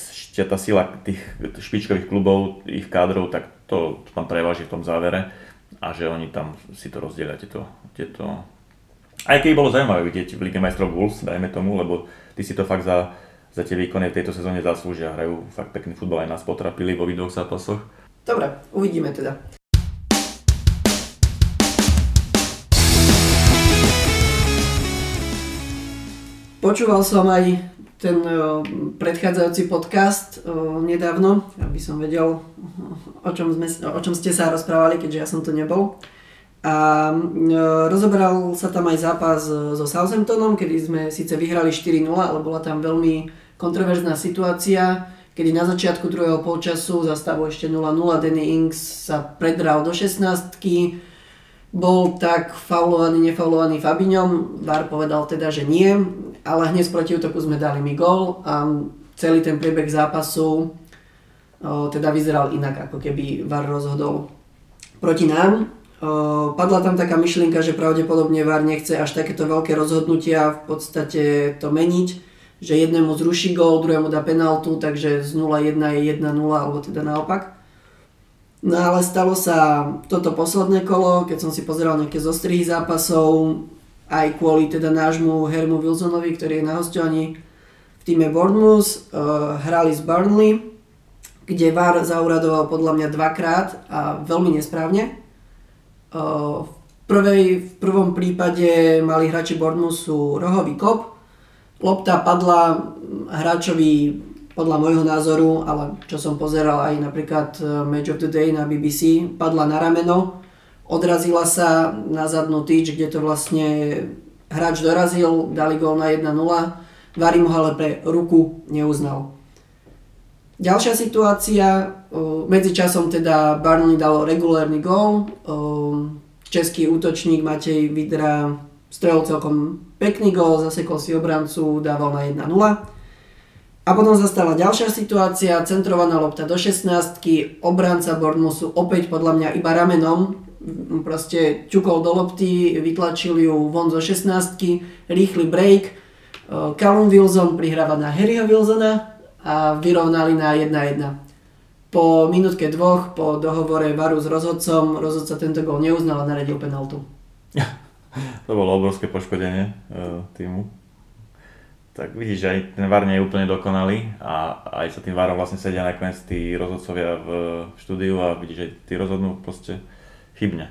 Speaker 2: tá sila tých špičkových klubov, ich kádrov, tak to, to tam preváži v tom závere a že oni tam si to rozdielia tieto, tieto... Aj keď bolo zaujímavé vidieť v Lige majstrov Wolves, dajme tomu, lebo ty si to fakt za, za tie výkony v tejto sezóne zaslúžia, hrajú fakt pekný futbal, aj nás potrapili vo dvoch zápasoch
Speaker 1: Dobre, uvidíme teda. Počúval som aj ten predchádzajúci podcast nedávno, aby som vedel, o čom, sme, o čom ste sa rozprávali, keďže ja som to nebol. A rozoberal sa tam aj zápas so Southamptonom, kedy sme síce vyhrali 4-0, ale bola tam veľmi kontroverzná situácia, kedy na začiatku druhého polčasu za stavu ešte 0-0 Danny Ings sa predral do 16 bol tak faulovaný, nefaulovaný Fabiňom, VAR povedal teda, že nie, ale hneď proti útoku sme dali mi gol a celý ten priebeh zápasu o, teda vyzeral inak, ako keby VAR rozhodol proti nám. O, padla tam taká myšlienka, že pravdepodobne VAR nechce až takéto veľké rozhodnutia v podstate to meniť, že jednému zruší gol, druhému dá penaltu, takže z 0-1 je 1-0, alebo teda naopak. No ale stalo sa toto posledné kolo, keď som si pozeral nejaké zostrihy zápasov, aj kvôli teda nášmu Hermu Wilsonovi, ktorý je na hostovaní v týme Bournemouth, uh, hrali z Burnley, kde VAR zauradoval podľa mňa dvakrát a veľmi nesprávne. Uh, v, prvej, v prvom prípade mali hráči Bournemouthu rohový kop, lopta padla hráčovi podľa môjho názoru, ale čo som pozeral aj napríklad e, Match of the Day na BBC, padla na rameno, odrazila sa na zadnú tyč, kde to vlastne hráč dorazil, dali gol na 1-0, Varim ho ale pre ruku neuznal. Ďalšia situácia, e, medzičasom teda Barney dal regulárny gól, e, český útočník Matej Vidra strelil celkom pekný gól, zasekol si obrancu, dával na 1-0. A potom zastala ďalšia situácia, centrovaná lopta do 16 obranca Bournemouthu opäť podľa mňa iba ramenom, proste ťukol do lopty, vytlačil ju von zo 16 rýchly break, Callum Wilson prihráva na Harryho Wilsona a vyrovnali na 1-1. Po minútke dvoch, po dohovore Varu s rozhodcom, rozhodca tento gol neuznal a naredil penaltu.
Speaker 2: to bolo obrovské poškodenie uh, týmu. Tak vidíš, že aj ten VAR nie je úplne dokonalý a aj sa tým VARom vlastne sedia nakoniec tí rozhodcovia v štúdiu a vidíš, že tí rozhodnú proste chybne.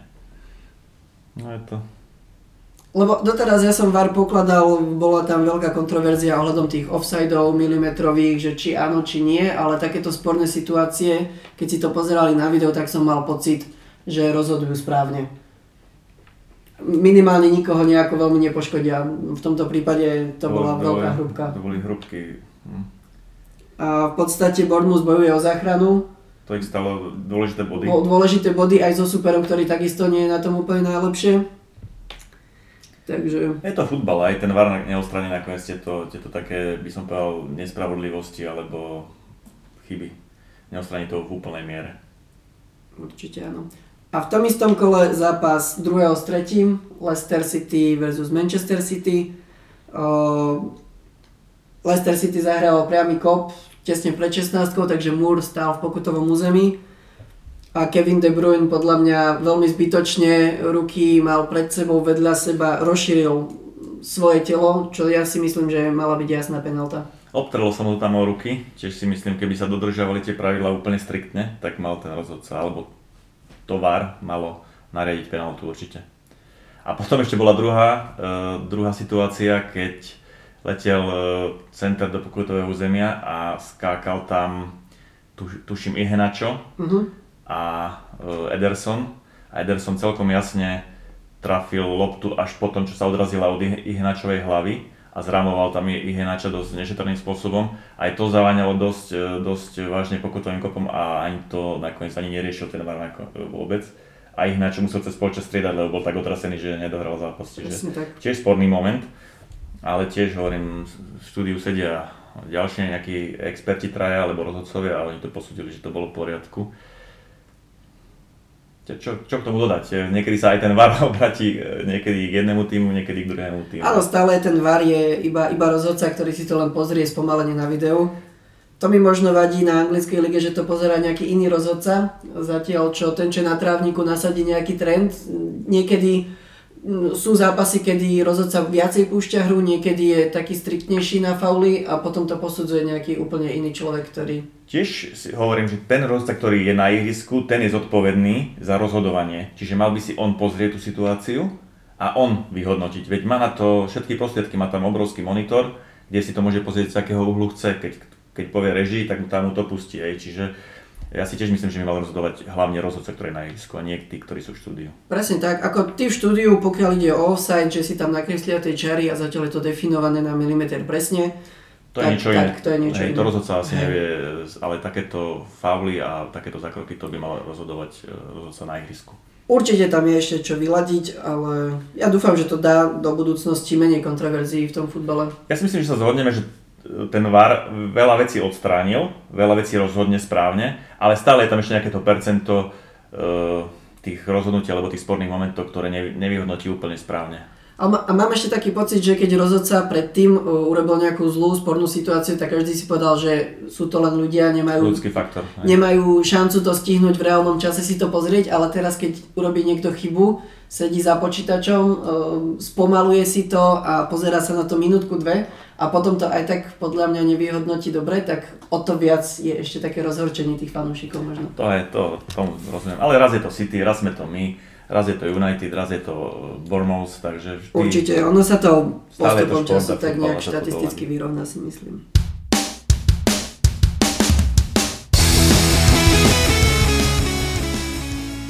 Speaker 2: No je to...
Speaker 1: Lebo doteraz ja som VAR pokladal, bola tam veľká kontroverzia ohľadom tých offsideov milimetrových, že či áno, či nie, ale takéto sporné situácie, keď si to pozerali na video, tak som mal pocit, že rozhodujú správne minimálne nikoho nejako veľmi nepoškodia. V tomto prípade to bola
Speaker 2: bolo,
Speaker 1: veľká hrubka.
Speaker 2: To boli hrubky. Hm.
Speaker 1: A v podstate Bournemouth bojuje o záchranu.
Speaker 2: To ich stalo dôležité body.
Speaker 1: Dôležité body aj so superom, ktorý takisto nie je na tom úplne najlepšie. Takže...
Speaker 2: Je to futbal, aj ten VAR neostraní nakoniec tieto, tieto také, by som povedal, nespravodlivosti alebo chyby. Neostraní to v úplnej miere.
Speaker 1: Určite áno. A v tom istom kole zápas druhého s tretím, Leicester City versus Manchester City. Uh, Leicester City zahral priamy kop tesne pred 16, takže Moore stál v pokutovom území a Kevin De Bruyne podľa mňa veľmi zbytočne ruky mal pred sebou vedľa seba, rozšíril svoje telo, čo ja si myslím, že mala byť jasná penalta.
Speaker 2: Obtrelo sa mu tam o ruky, tiež si myslím, keby sa dodržiavali tie pravidla úplne striktne, tak mal ten rozhodca, alebo tovar malo nariadiť penaltu určite. A potom ešte bola druhá, uh, druhá situácia, keď letel uh, center do pokutového územia a skákal tam, tuš, tuším, Ihenačo uh-huh. a uh, Ederson. A Ederson celkom jasne trafil loptu až po tom, čo sa odrazila od Ihenačovej hlavy a zramoval tam Ihenača dosť nešetrným spôsobom. Aj to zaváňalo dosť, dosť vážne pokutovým kopom a ani to nakoniec ani neriešil ten VAR vôbec. A Ihenača musel cez polčas striedať, lebo bol tak otrasený, že nedohral zápas. Čiže tiež sporný moment, ale tiež hovorím, v štúdiu sedia ďalšie nejakí experti traja alebo rozhodcovia a oni to posúdili, že to bolo v poriadku. Čo, čo k tomu dodať? Niekedy sa aj ten VAR obratí e, niekedy k jednému týmu, niekedy k druhému týmu.
Speaker 1: Áno, stále ten VAR je iba, iba rozhodca, ktorý si to len pozrie spomalene na videu. To mi možno vadí na anglickej lige, že to pozera nejaký iný rozhodca, zatiaľ čo ten, čo na trávniku nasadí nejaký trend, niekedy sú zápasy, kedy rozhodca viacej púšťa hru, niekedy je taký striktnejší na fauly a potom to posudzuje nejaký úplne iný človek, ktorý...
Speaker 2: Tiež si hovorím, že ten rozhodca, ktorý je na ihrisku, ten je zodpovedný za rozhodovanie. Čiže mal by si on pozrieť tú situáciu a on vyhodnotiť. Veď má na to všetky prostriedky, má tam obrovský monitor, kde si to môže pozrieť z akého uhlu chce. Keď, keď povie režii, tak mu tam mu to pustí. Čiže ja si tiež myslím, že by mal rozhodovať hlavne rozhodca, ktorý je na ihrisku a nie tí, ktorí sú v štúdiu.
Speaker 1: Presne tak, ako ty v štúdiu, pokiaľ ide o offside, že si tam nakreslia tej čary a zatiaľ je to definované na milimeter presne,
Speaker 2: to je niečo iné.
Speaker 1: to je niečo
Speaker 2: Hej,
Speaker 1: iné.
Speaker 2: to rozhodca asi Hej. nevie, ale takéto fauly a takéto zákroky to by mal rozhodovať e, rozhodca na ihrisku.
Speaker 1: Určite tam je ešte čo vyladiť, ale ja dúfam, že to dá do budúcnosti menej kontroverzií v tom futbale.
Speaker 2: Ja si myslím, že sa zhodneme, že ten VAR veľa vecí odstránil, veľa vecí rozhodne správne, ale stále je tam ešte nejaké to percento uh, tých rozhodnutí alebo tých sporných momentov, ktoré nevy, nevyhodnotí úplne správne.
Speaker 1: A, a mám ešte taký pocit, že keď rozhodca predtým uh, urobil nejakú zlú spornú situáciu, tak každý si povedal, že sú to len ľudia, nemajú,
Speaker 2: Ľudský faktor.
Speaker 1: nemajú šancu to stihnúť v reálnom čase si to pozrieť, ale teraz keď urobí niekto chybu, sedí za počítačom, uh, spomaluje si to a pozera sa na to minútku, dve a potom to aj tak podľa mňa nevyhodnotí dobre, tak o to viac je ešte také rozhorčenie tých fanúšikov možno.
Speaker 2: To je to, tomu rozumiem. Ale raz je to City, raz sme to my, raz je to United, raz je to Bournemouth, takže vždy...
Speaker 1: Určite, ono sa to postupom
Speaker 2: to
Speaker 1: času tak nejak štatisticky vyrovná si myslím.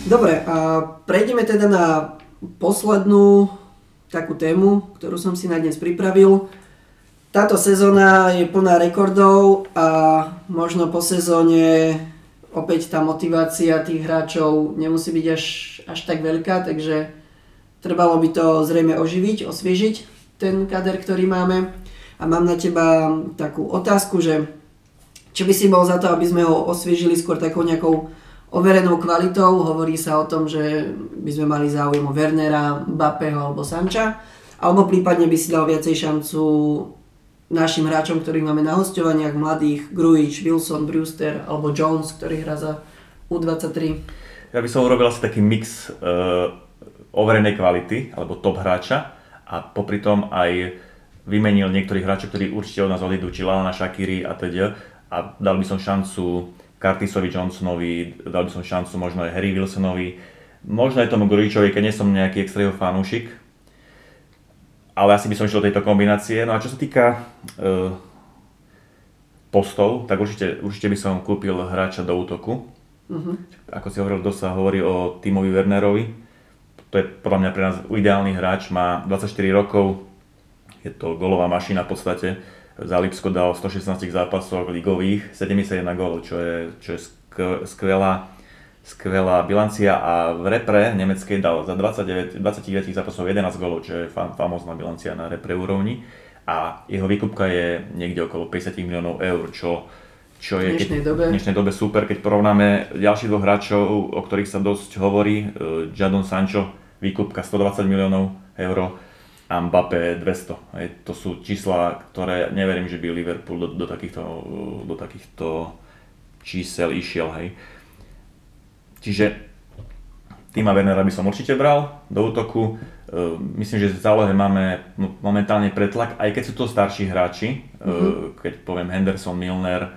Speaker 1: Dobre, a prejdeme teda na poslednú takú tému, ktorú som si na dnes pripravil. Táto sezóna je plná rekordov a možno po sezóne opäť tá motivácia tých hráčov nemusí byť až, až tak veľká, takže trebalo by to zrejme oživiť, osviežiť ten kader, ktorý máme. A mám na teba takú otázku, že či by si bol za to, aby sme ho osviežili skôr takou nejakou overenou kvalitou. Hovorí sa o tom, že by sme mali záujem o Wernera, Bapeho alebo Sanča. Alebo prípadne by si dal viacej šancu našim hráčom, ktorých máme na hostovaniach, mladých, Grujič, Wilson, Brewster alebo Jones, ktorý hrá za U23.
Speaker 2: Ja by som urobil asi taký mix uh, overenej kvality, alebo top hráča a popri tom aj vymenil niektorých hráčov, ktorí určite od nás odídu, či Lana Shakiri a teda a dal by som šancu Curtisovi Johnsonovi, dal by som šancu možno aj Harry Wilsonovi, možno aj tomu Grujičovi, keď nie som nejaký extra fanúšik, ale asi by som išiel do tejto kombinácie. No a čo sa týka uh, postov, tak určite, určite by som kúpil hráča do útoku. Uh-huh. Ako si hovoril, kto sa hovorí o Timovi Wernerovi. To je podľa mňa pre nás ideálny hráč, má 24 rokov, je to golová mašina v podstate. Za Lipsko dal 116 zápasov ligových, 71 gólov, čo je, čo je skvelá, skvelá bilancia. A v repre nemeckej dal za 29, 29 zápasov 11 gólov, čo je fam, famózna bilancia na repre úrovni. A jeho výkupka je niekde okolo 50 miliónov eur, čo, čo
Speaker 1: je v dnešnej, dobe.
Speaker 2: v dnešnej dobe super, keď porovnáme ďalších dvoch hráčov, o ktorých sa dosť hovorí, Jadon Sancho, výkupka 120 miliónov eur, a Mbappé 200. Hej. To sú čísla, ktoré neverím, že by Liverpool do, do, takýchto, do takýchto čísel išiel. Hej. Čiže Tima Wernera by som určite bral do útoku. Myslím, že v zálohe máme momentálne pretlak, aj keď sú to starší hráči, mm-hmm. keď poviem Henderson, Milner,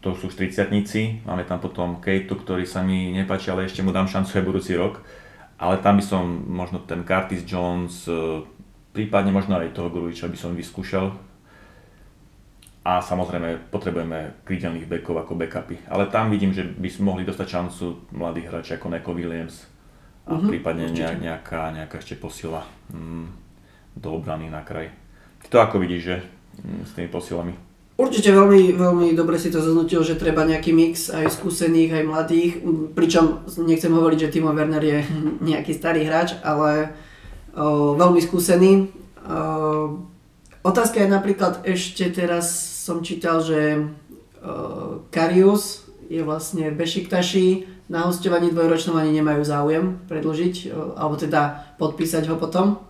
Speaker 2: to sú už 30 máme tam potom Kejtu, ktorý sa mi nepáči, ale ešte mu dám šancu aj budúci rok ale tam by som možno ten Curtis Jones, e, prípadne možno aj toho Grujiča by som vyskúšal. A samozrejme potrebujeme krídelných bekov ako backupy. Ale tam vidím, že by sme mohli dostať šancu mladých hráčov ako Neko Williams a uh-huh, prípadne nejak, nejaká, nejaká ešte posila mm, do obrany na kraj. Ty to ako vidíš, že mm, s tými posilami?
Speaker 1: Určite veľmi, veľmi dobre si to zhodnotil, že treba nejaký mix aj skúsených, aj mladých, pričom nechcem hovoriť, že Timo Werner je nejaký starý hráč, ale o, veľmi skúsený. O, otázka je napríklad ešte teraz som čítal, že o, Karius je vlastne Bešiktaši, na hostovaní dvojročnom ani nemajú záujem predložiť, o, alebo teda podpísať ho potom.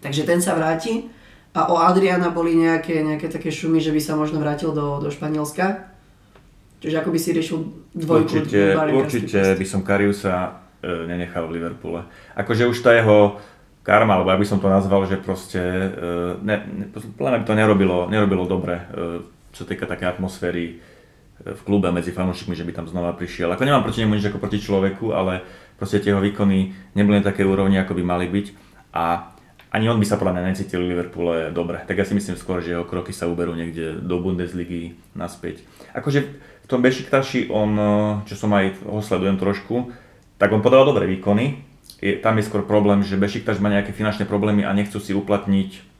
Speaker 1: Takže ten sa vráti. A o Adriana boli nejaké, nejaké také šumy, že by sa možno vrátil do, do Španielska. Čiže ako by si riešil dvojku?
Speaker 2: Určite, určite by som Kariusa nenechal v Liverpoole. Akože už tá jeho karma, alebo ja by som to nazval, že proste ne, ne, by to nerobilo, nerobilo dobre, čo týka také atmosféry v klube medzi fanúšikmi, že by tam znova prišiel. Ako nemám proti nemu nič ako proti človeku, ale proste tie jeho výkony neboli na také úrovni, ako by mali byť. A ani on by sa podľa mňa necítil v Liverpoole dobre. Tak ja si myslím skôr, že jeho kroky sa uberú niekde do Bundesligy naspäť. Akože v tom Bešiktaši on, čo som aj ho sledujem trošku, tak on podal dobré výkony. Je, tam je skôr problém, že Bešiktaš má nejaké finančné problémy a nechcú si uplatniť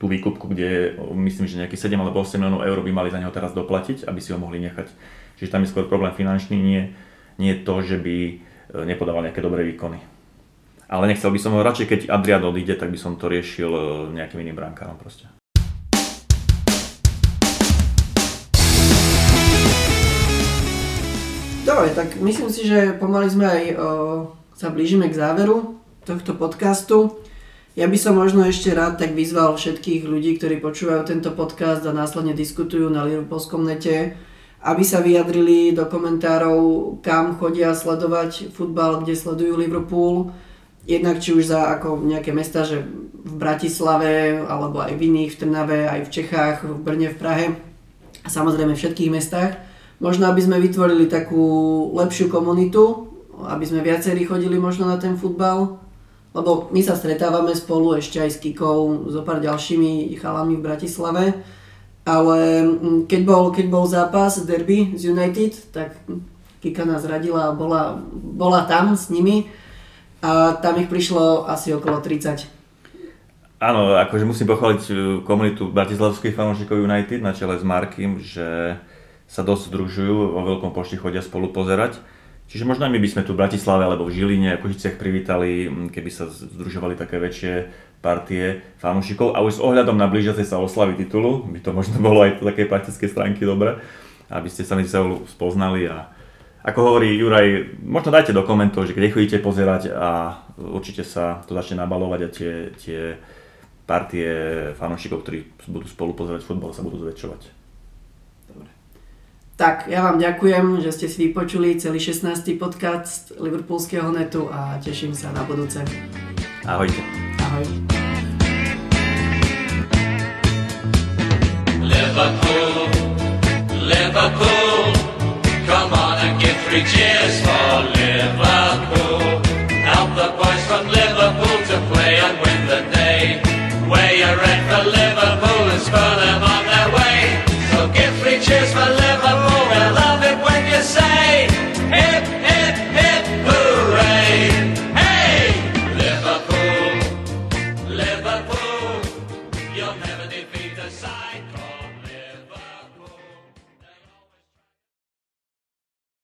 Speaker 2: tú výkupku, kde myslím, že nejaký 7 alebo 8 miliónov eur by mali za neho teraz doplatiť, aby si ho mohli nechať. Čiže tam je skôr problém finančný, nie, nie to, že by e, nepodával nejaké dobré výkony. Ale nechcel by som ho radšej, keď Adrian odíde, tak by som to riešil e, nejakým iným brankárom proste.
Speaker 1: Dobre, tak myslím si, že pomaly sme aj o, sa blížime k záveru tohto podcastu. Ja by som možno ešte rád tak vyzval všetkých ľudí, ktorí počúvajú tento podcast a následne diskutujú na Liverpoolskom nete, aby sa vyjadrili do komentárov, kam chodia sledovať futbal, kde sledujú Liverpool. Jednak či už za ako nejaké mesta, že v Bratislave, alebo aj v iných, v Trnave, aj v Čechách, v Brne, v Prahe a samozrejme v všetkých mestách. Možno aby sme vytvorili takú lepšiu komunitu, aby sme viacerí chodili možno na ten futbal, lebo my sa stretávame spolu ešte aj s Kikou, so pár ďalšími chalami v Bratislave, ale keď bol, keď bol zápas derby z United, tak Kika nás radila a bola, bola tam s nimi a tam ich prišlo asi okolo 30.
Speaker 2: Áno, akože musím pochváliť uh, komunitu bratislavských fanúšikov United na čele s Markim, že sa dosť združujú, vo veľkom počte chodia spolu pozerať. Čiže možno my by sme tu v Bratislave alebo v Žiline a Košiciach privítali, keby sa združovali také väčšie partie fanúšikov a už s ohľadom na blížiacej sa oslavy titulu, by to možno bolo aj po takej praktické stránky dobre, aby ste sa medzi sebou spoznali a ako hovorí Juraj, možno dajte do komentov, že kde chodíte pozerať a určite sa to začne nabalovať a tie, tie partie fanúšikov, ktorí budú spolu pozerať futbal, sa budú zväčšovať.
Speaker 1: Tak, ja vám ďakujem, že ste si vypočuli celý 16. podcast Liverpoolského netu a teším sa na budúce.
Speaker 2: Ahojte.
Speaker 1: Ahoj.
Speaker 3: Liverpool, Liverpool, Three cheers for Liverpool. Help the boys from Liverpool to play and win the day. Wear your red for Liverpool and spur them on.